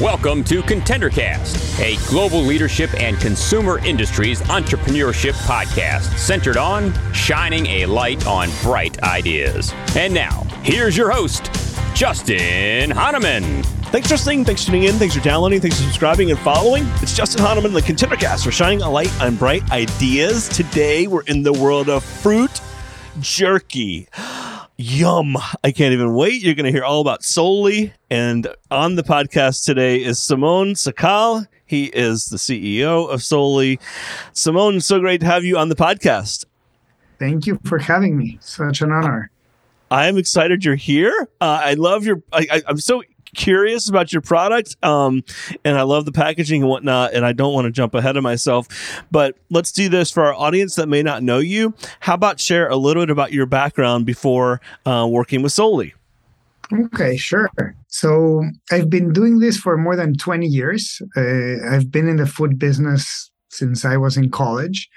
Welcome to ContenderCast, a global leadership and consumer industries entrepreneurship podcast centered on shining a light on bright ideas. And now, here's your host, Justin Hahnemann. Thanks for listening. Thanks for tuning in. Thanks for downloading. Thanks for subscribing and following. It's Justin Hahnemann, the ContenderCast. We're shining a light on bright ideas. Today, we're in the world of fruit jerky. Yum. I can't even wait. You're going to hear all about Solely. And on the podcast today is Simone Sacal. He is the CEO of Solely. Simone, so great to have you on the podcast. Thank you for having me. Such an honor. I'm excited you're here. Uh, I love your. I, I, I'm so curious about your product um, and I love the packaging and whatnot. And I don't want to jump ahead of myself, but let's do this for our audience that may not know you. How about share a little bit about your background before uh, working with Solely? Okay, sure. So I've been doing this for more than 20 years. Uh, I've been in the food business since I was in college.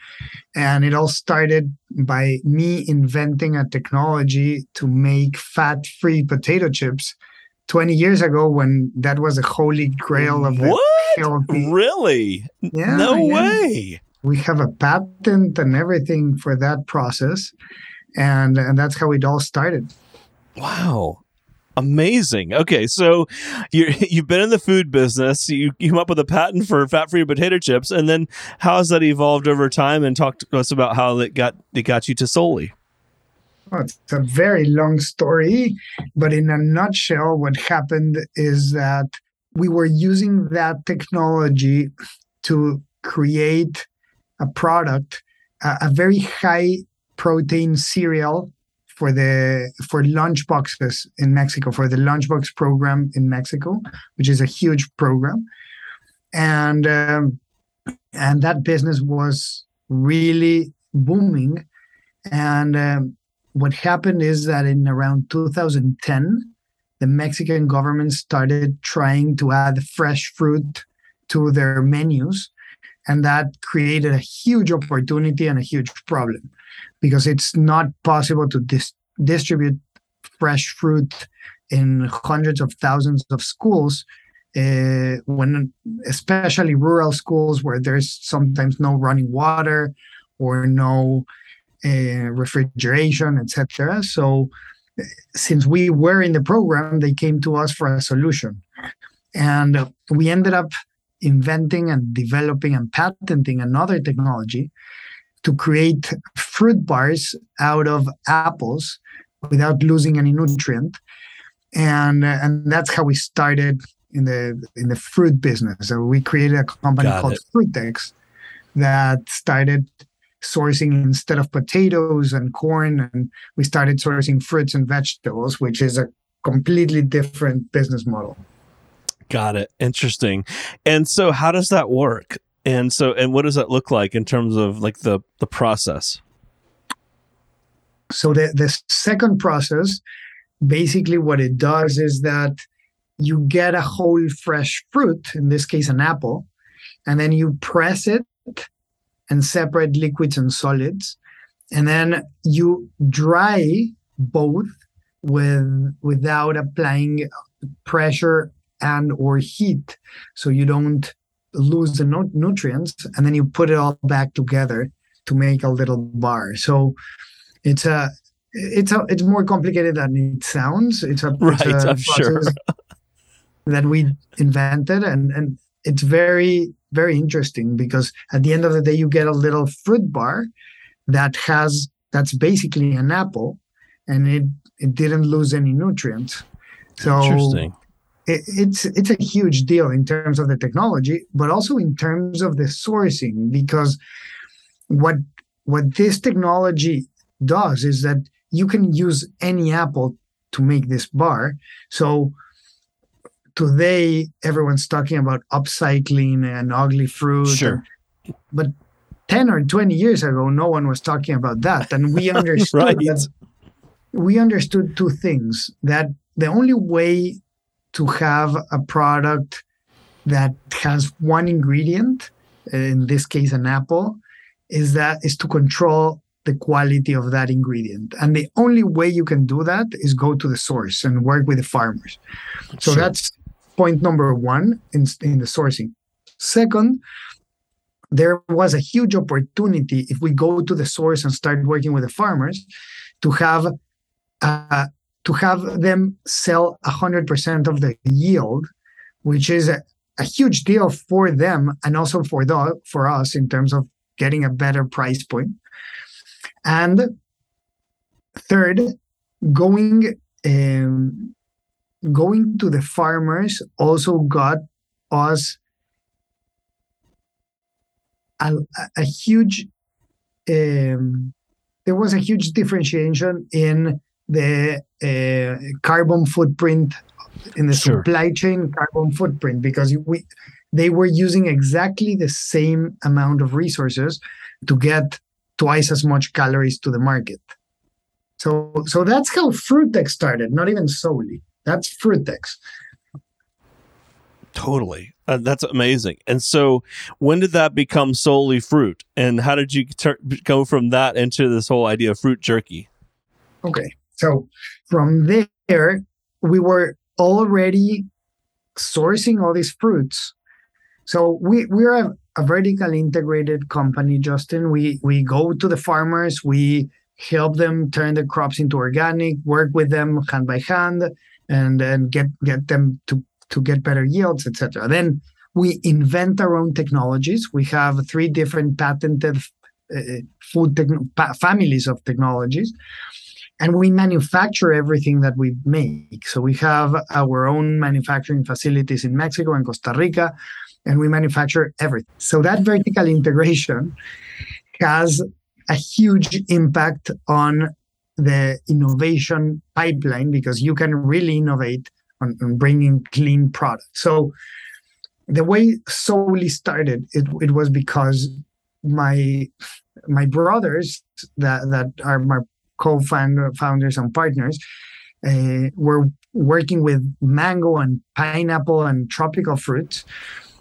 And it all started by me inventing a technology to make fat free potato chips 20 years ago when that was a holy grail of what? Really? Yeah. No yeah. way. We have a patent and everything for that process. And, and that's how it all started. Wow. Amazing. Okay, so you you've been in the food business. You came up with a patent for fat-free potato chips, and then how has that evolved over time? And talk to us about how it got it got you to Solely. It's a very long story, but in a nutshell, what happened is that we were using that technology to create a product, a, a very high protein cereal for the for lunch boxes in Mexico, for the lunchbox program in Mexico, which is a huge program, and um, and that business was really booming, and um, what happened is that in around 2010, the Mexican government started trying to add fresh fruit to their menus. And that created a huge opportunity and a huge problem because it's not possible to dis- distribute fresh fruit in hundreds of thousands of schools uh, when especially rural schools where there's sometimes no running water or no uh, refrigeration, etc. So, since we were in the program, they came to us for a solution, and we ended up inventing and developing and patenting another technology to create fruit bars out of apples without losing any nutrient and and that's how we started in the in the fruit business so we created a company Got called it. Fruitex that started sourcing instead of potatoes and corn and we started sourcing fruits and vegetables which is a completely different business model. Got it. Interesting. And so how does that work? And so and what does that look like in terms of like the the process? So the the second process basically what it does is that you get a whole fresh fruit in this case an apple and then you press it and separate liquids and solids. And then you dry both with without applying pressure and or heat. So you don't lose the no- nutrients and then you put it all back together to make a little bar. So it's a it's a it's more complicated than it sounds. It's a, right it's a i'm sure. that we invented and and it's very very interesting because at the end of the day you get a little fruit bar that has that's basically an apple and it it didn't lose any nutrients. So interesting. it, it's it's a huge deal in terms of the technology but also in terms of the sourcing because what what this technology does is that you can use any apple to make this bar. So today everyone's talking about upcycling and ugly fruit. Sure. And, but 10 or 20 years ago, no one was talking about that. And we understood right. that we understood two things that the only way to have a product that has one ingredient, in this case an apple, is that is to control the quality of that ingredient. And the only way you can do that is go to the source and work with the farmers. So Sure. that's point number one in, in the sourcing. Second, there was a huge opportunity if we go to the source and start working with the farmers to have uh, to have them sell 100% of the yield, which is a, a huge deal for them and also for the for us in terms of getting a better price point. And third, going um, going to the farmers also got us a, a huge um, there was a huge differentiation in the uh, carbon footprint in the Sure. supply chain carbon footprint because we they were using exactly the same amount of resources to get twice as much calories to the market. So so that's how Fruitex started, not even solely. That's Fruitex. Totally. Uh, that's amazing. And so, when did that become solely fruit? And how did you tur- go from that into this whole idea of fruit jerky? Okay. So from there, we were already sourcing all these fruits. So we we're a, a vertically integrated company, Justin. We we go to the farmers, we help them turn their crops into organic, work with them hand by hand, and then get get them to to get better yields, etc. Then we invent our own technologies. We have three different patented uh, food pa- families of technologies and we manufacture everything that we make. So we have our own manufacturing facilities in Mexico and Costa Rica, and we manufacture everything. So that vertical integration has a huge impact on the innovation pipeline because you can really innovate on, on bringing clean products. So the way solely started, it, it was because my my brothers that that are my co-founders and partners uh, were working with mango and pineapple and tropical fruits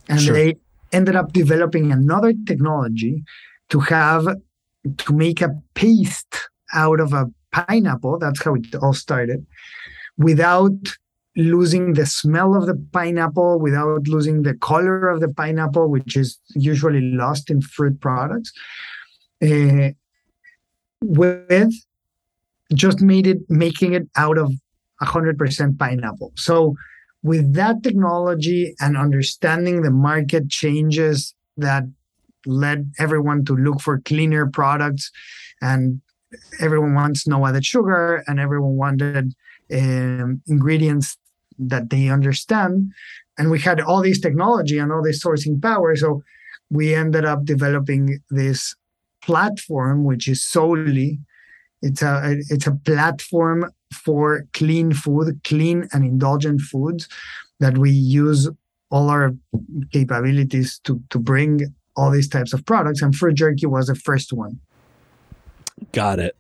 and Sure. they ended up developing another technology to have to make a paste out of a pineapple that's how it all started without losing the smell of the pineapple without losing the color of the pineapple which is usually lost in fruit products uh, with just made it making it out of 100% pineapple. So with that technology and understanding the market changes that led everyone to look for cleaner products and everyone wants no added sugar and everyone wanted um, ingredients that they understand. And we had all this technology and all this sourcing power. So we ended up developing this platform which is solely. It's a it's a platform for clean food clean and indulgent foods that we use all our capabilities to to bring all these types of products. And fruit jerky was the first one Got it.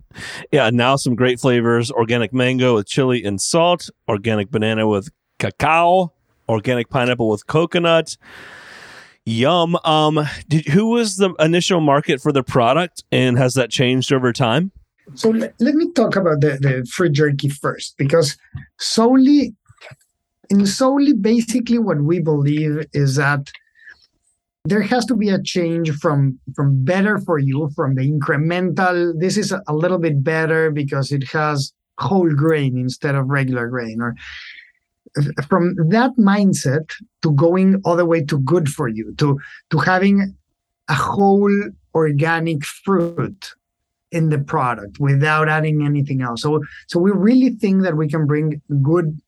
Yeah, now some great flavors organic mango with chili and salt, organic banana with cacao, organic pineapple with coconut. Yum. Um, did, who was the initial market for the product and has that changed over time? So let, let me talk about the, the fruit jerky first, because solely in solely basically what we believe is that there has to be a change from from better for you from the incremental this is a little bit better because it has whole grain instead of regular grain or uh, from that mindset to going all the way to good for you to to having a whole organic fruit in the product without adding anything else. So so we really think that we can bring good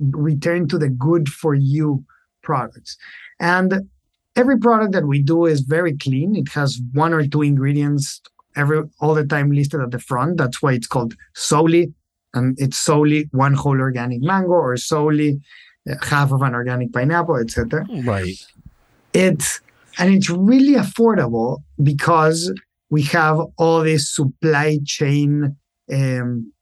return to the good for you products. And every product that we do is very clean. It has one or two ingredients every all the time listed at the front. That's why it's called solely and it's solely one whole organic mango or solely uh, half of an organic pineapple, etc Right. it's and it's really affordable because we have all these supply chain um,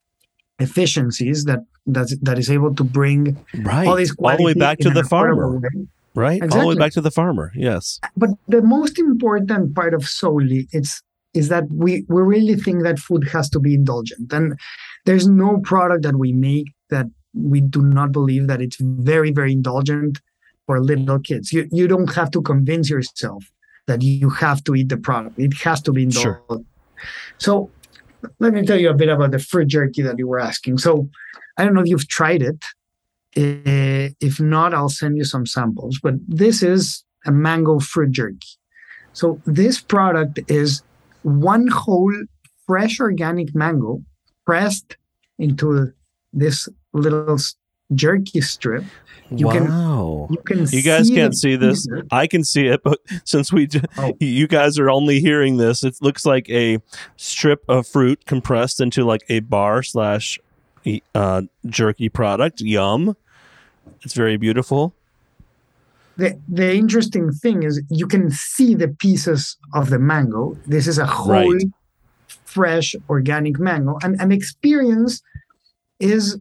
efficiencies that that that is able to bring Right. all these all the way back to the farmer. way. Right. All the way back to the farmer. Yes. Uh, but the most important part of Solely it's is that we we really think that food has to be indulgent, and there's no product that we make that we do not believe that it's very very indulgent for little kids. You you don't have to convince yourself that you have to eat the product. It has to be indulgent. Sure. So let me tell you a bit about the fruit jerky that you were asking. So I don't know if you've tried it. Eh, if not, I'll send you some samples. But this is a mango fruit jerky. So this product is one whole fresh organic mango pressed into this little jerky strip. You wow! Can, you can. You guys can't see this. I can see it, but since we, oh. you guys are only hearing this, it looks like a strip of fruit compressed into like a bar slash uh, jerky product. Yum! It's very beautiful. The the interesting thing is you can see the pieces of the mango. This is a whole right. fresh organic mango, and an experience is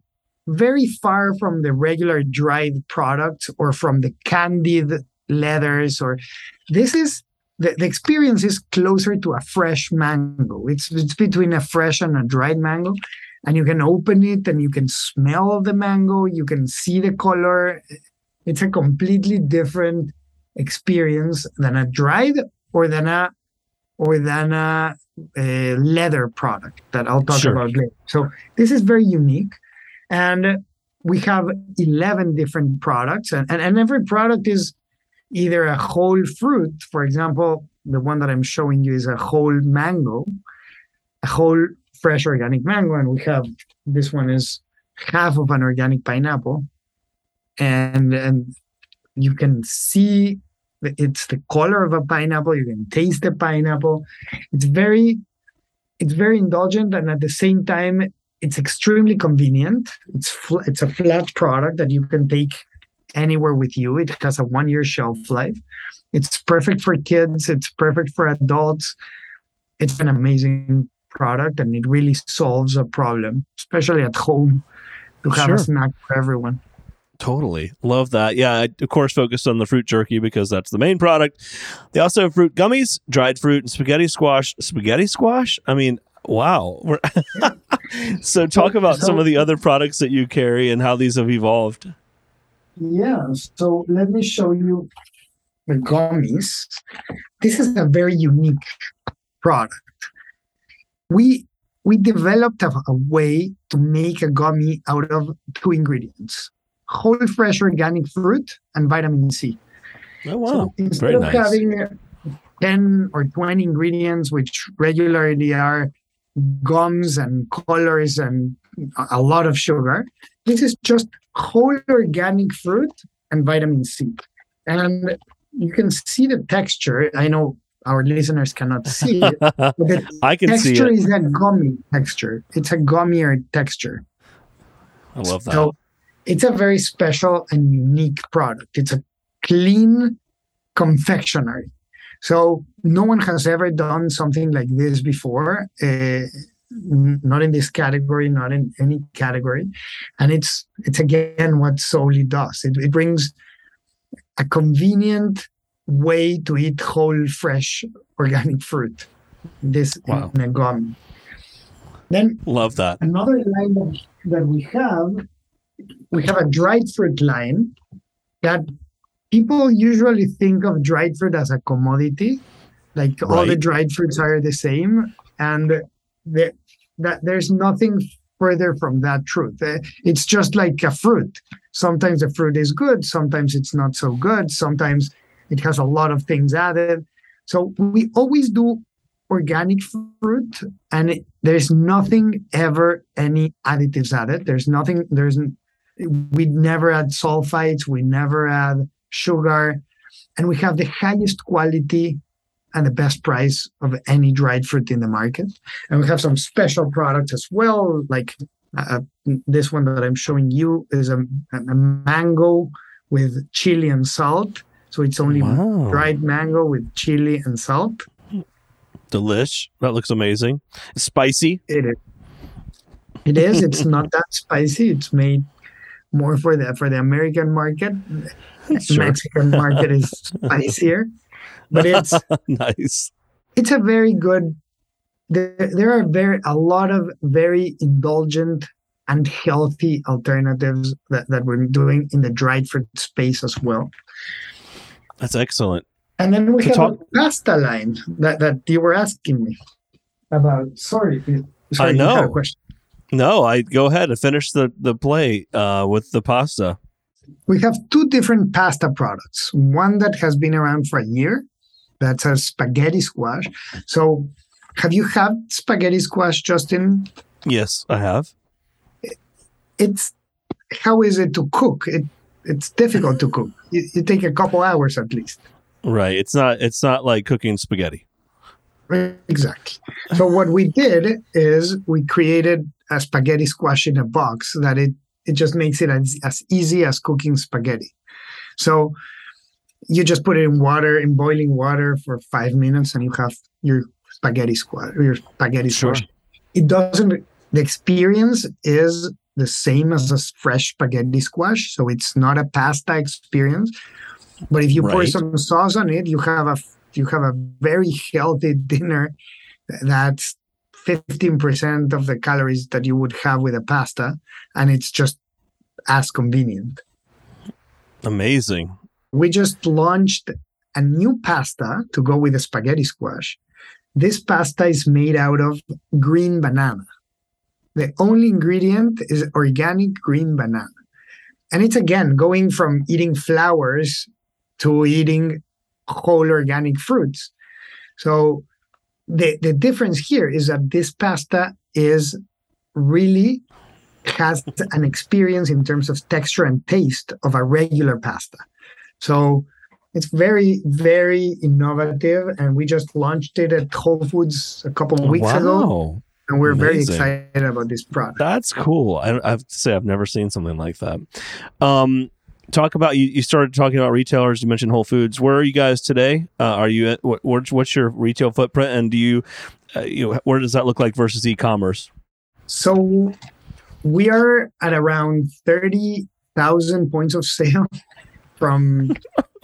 very far from the regular dried product or from the candied leathers or this is the, the experience is closer to a fresh mango it's it's between a fresh and a dried mango and you can open it and you can smell the mango you can see the color it's a completely different experience than a dried or than a or than a, a leather product that I'll talk sure. about later. So this is very unique. And we have 11 different products, and, and, and every product is either a whole fruit. For example, the one that I'm showing you is a whole mango, a whole fresh organic mango. And we have this one is half of an organic pineapple. And, and you can see it's the color of a pineapple. You can taste the pineapple. It's very, it's very indulgent, and at the same time, it's extremely convenient. It's fl- it's a flat product that you can take anywhere with you. It has a one year shelf life. It's perfect for kids. It's perfect for adults. It's an amazing product, and it really solves a problem, especially at home, to have sure. a snack for everyone. Totally. Love that. Yeah, I, of course, focused on the fruit jerky because that's the main product. They also have fruit gummies, dried fruit, and spaghetti squash. Spaghetti squash? I mean, Wow. so talk about so, some of the other products that you carry and how these have evolved. Yeah. So let me show you the gummies. This is a very unique product. We we developed a, a way to make a gummy out of two ingredients: whole fresh organic fruit and vitamin C. Oh wow! So instead very of nice. having 10 or 20 ingredients, which regularly are gums and colors and a lot of sugar. This is just whole organic fruit and vitamin C. And you can see the texture. I know our listeners cannot see it. But the I can texture see it. is a gummy texture. It's a gummier texture. I love that. So it's a very special and unique product. It's a clean confectionery. So no one has ever done something like this before. Uh, not in this category, not in any category, and it's it's again what Solely does. It, it brings a convenient way to eat whole, fresh, organic fruit. This wow. in a gum. Then love that. Another line that we have, we have a dried fruit line that people usually think of dried fruit as a commodity like right. all the dried fruits are the same and the, that there's nothing further from that truth uh, it's just like a fruit sometimes the fruit is good sometimes it's not so good sometimes it has a lot of things added so we always do organic fruit and it, there's nothing ever any additives added there's nothing there's we never add sulfites we never add sugar, and we have the highest quality and the best price of any dried fruit in the market. And we have some special products as well, like uh, this one that I'm showing you is a, a, mango with chili and salt. So it's only wow. dried mango with chili and salt. Delish. That looks amazing. spicy. It is. It is. It's not that spicy. It's made more for the for the American market. sure. Mexican market is spicier, but it's nice. It's a very good there, there are very a lot of very indulgent and healthy alternatives that, that we're doing in the dried fruit space as well. That's excellent. And then we To have talk- a pasta line that, that you were asking me about. Sorry, sorry I know. question. No, I go ahead and finish the the play uh, with the pasta. We have two different pasta products. One that has been around for a year, that's a spaghetti squash. So, have you had spaghetti squash, Justin? Yes, I have. It's how is it to cook? It it's difficult to cook. You, you take a couple hours at least. Right. It's not. It's not like cooking spaghetti. Exactly. So what we did is we created a spaghetti squash in a box that it it just makes it as, as easy as cooking spaghetti. So you just put it in water in boiling water for five minutes and you have your spaghetti squash your spaghetti Sure. squash. It doesn't the experience is the same as a fresh spaghetti squash. So it's not a pasta experience. But if you pour some sauce on it, you have a you have a very healthy dinner that's 15% of the calories that you would have with a pasta and it's just as convenient Amazing. we just launched a new pasta to go with the spaghetti squash this pasta is made out of green banana the only ingredient is organic green banana and it's again going from eating flowers to eating whole organic fruits so the the difference here is that this pasta is really has an experience in terms of texture and taste of a regular pasta. So it's very, very innovative, and we just launched it at Whole Foods a couple of weeks ago, wow. And we're very excited about this product. That's cool. I, I have to say, I've never seen something like that. Um, talk about you. You started talking about retailers. You mentioned Whole Foods. Where are you guys today? Uh, are you at what, what's, what's your retail footprint, and do you, uh, you know, where does that look like versus e-commerce? So we are at around thirty thousand points of sale from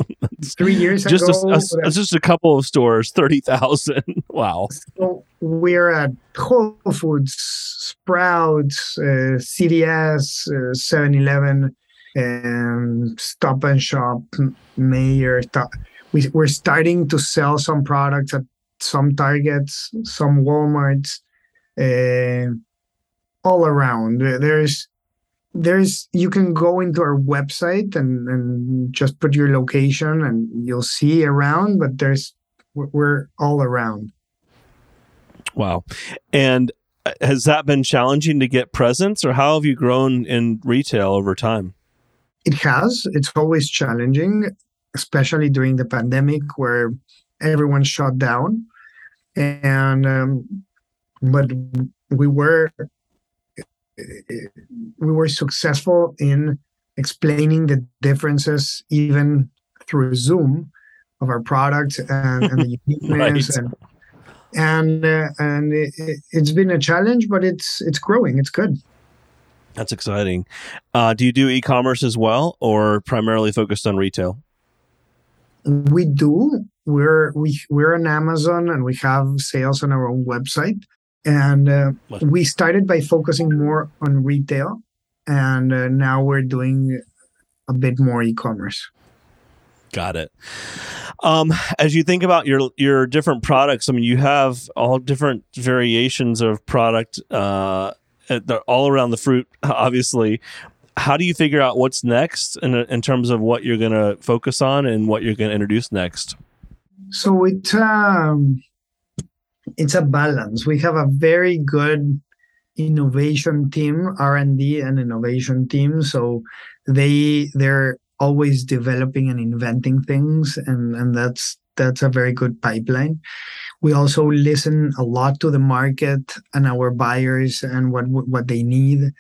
three years Just ago. a, a- just a couple of stores, thirty thousand. wow. So we're at Whole Foods, Sprouts, uh, CVS, uh, 7-Eleven, and Stop and Shop, Meijer. We, we're starting to sell some products at some Targets, some WalMarts, uh, all around. There's there's you can go into our website and, and just put your location and you'll see around but there's we're all around Wow. And uh, has that been challenging to get presence, or how have you grown in retail over time? It has. It's always challenging, especially during the pandemic where everyone shut down. And um, but we were we were successful in explaining the differences even through Zoom of our product and, and the uniqueness Right. and and uh, and it, it- it's been a challenge, but it's it's growing. It's good. That's exciting. Uh, do you do e-commerce as well, or primarily focused on retail? We do. We're we we're on Amazon and we have sales on our own website. And uh, we started by focusing more on retail, and uh, now we're doing a bit more e-commerce. Got it. Um, as you think about your your different products, I mean, you have all different variations of product. Uh, they're all around the fruit, obviously. How do you figure out what's next in in terms of what you're going to focus on and what you're going to introduce next? So it's um, it's a balance. We have a very good innovation team, R and D and innovation team. So they they're always developing and inventing things, and and that's that's a very good pipeline. We also listen a lot to the market and our buyers and what what they need.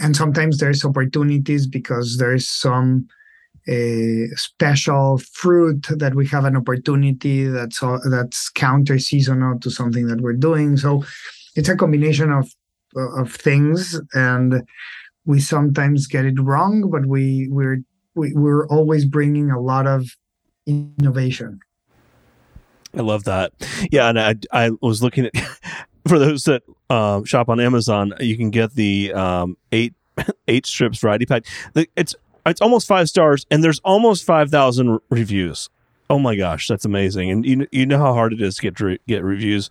And sometimes there's opportunities because there's some a special fruit that we have an opportunity that's all, that's counter seasonal to something that we're doing. So it's a combination of of things, and we sometimes get it wrong, but we we're we, we're always bringing a lot of innovation. I love that. Yeah, and I I was looking at for those that uh, shop on Amazon, you can get the um, eight eight strips variety pack. It's it's almost five stars, and there's almost five thousand reviews. Oh my gosh, that's amazing! And you you know how hard it is to get re- get reviews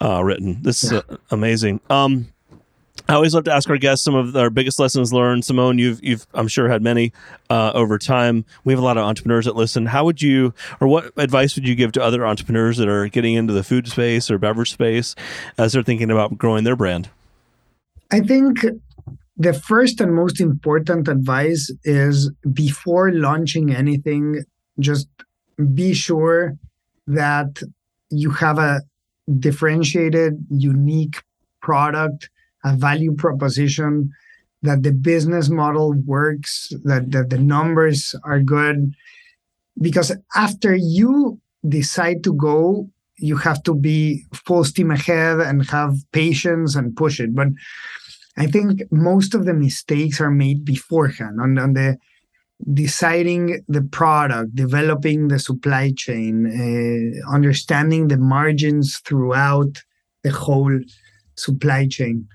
uh, written. This is uh, amazing. Um, I always love to ask our guests some of our biggest lessons learned. Simone, you've you've I'm sure had many uh, over time. We have a lot of entrepreneurs that listen. How would you, or what advice would you give to other entrepreneurs that are getting into the food space or beverage space as they're thinking about growing their brand? I think the first and most important advice is before launching anything, just be sure that you have a differentiated, unique product, a value proposition, that the business model works, that, that the numbers are good. Because after you decide to go, you have to be full steam ahead and have patience and push it. But I think most of the mistakes are made beforehand on, on the deciding the product, developing the supply chain, uh, understanding the margins throughout the whole supply chain.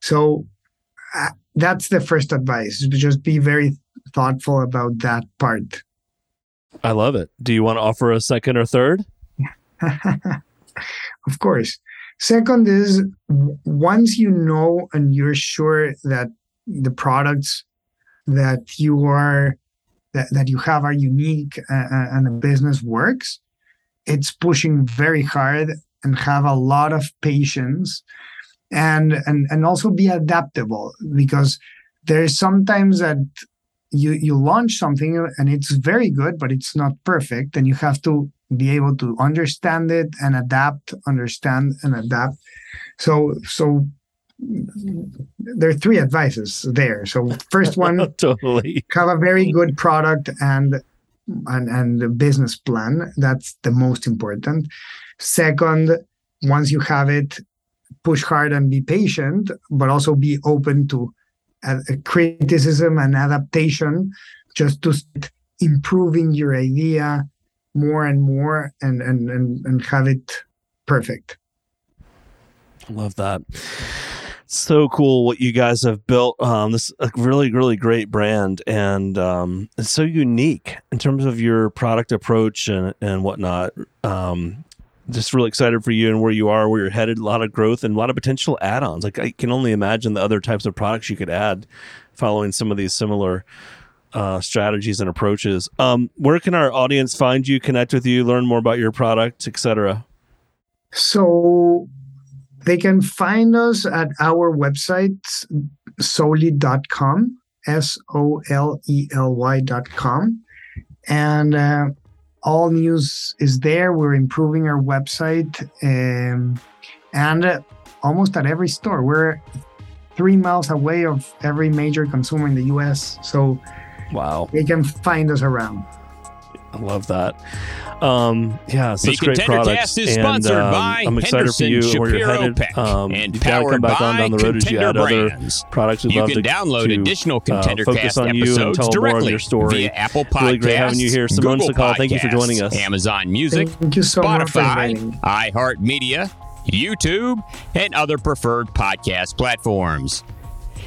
So uh, that's the first advice. Just be very thoughtful about that part. I love it. Do you want to offer a second or third? of course. Second is once you know and you're sure that the products that you are that, that you have are unique uh, uh, and the business works, it's pushing very hard and have a lot of patience and and and also be adaptable because there's sometimes that you you launch something and it's very good but it's not perfect and you have to be able to understand it and adapt understand and adapt so so there are three advices there. So first one, totally have a very good product and and and the business plan. That's the most important. Second, once you have it, push hard and be patient, but also be open to a criticism and adaptation, just to improving your idea more and more and and and, and have it perfect. Love that so cool what you guys have built. Um, this a really, really great brand, and um, it's so unique in terms of your product approach and and whatnot. Um, just really excited for you and where you are, where you're headed. A lot of growth and a lot of potential add-ons. Like I can only imagine the other types of products you could add, following some of these similar uh, strategies and approaches. Um, where can our audience find you, connect with you, learn more about your product, etc.? So they can find us at our website, solely.com, S O L E L Y.com. And uh, all news is there. We're improving our website um, and uh, almost at every store. We're three miles away of every major consumer in the US. So wow, they can find us around. I love that. Um, yeah, such the great products. is sponsored and, um, by I'm excited Henderson for you Shapiro where you're headed. Peck Um, and you gotta come back on down the road as you add Contender other Brands. products. We'd You love can to, download to, additional uh, ContenderCast focus on you and episodes tell more directly of your story. via Apple Podcasts, Really great having you here. Simone Google Sacal, thank you for joining us. Amazon Music, so Spotify, iHeartMedia, YouTube, and other preferred podcast platforms.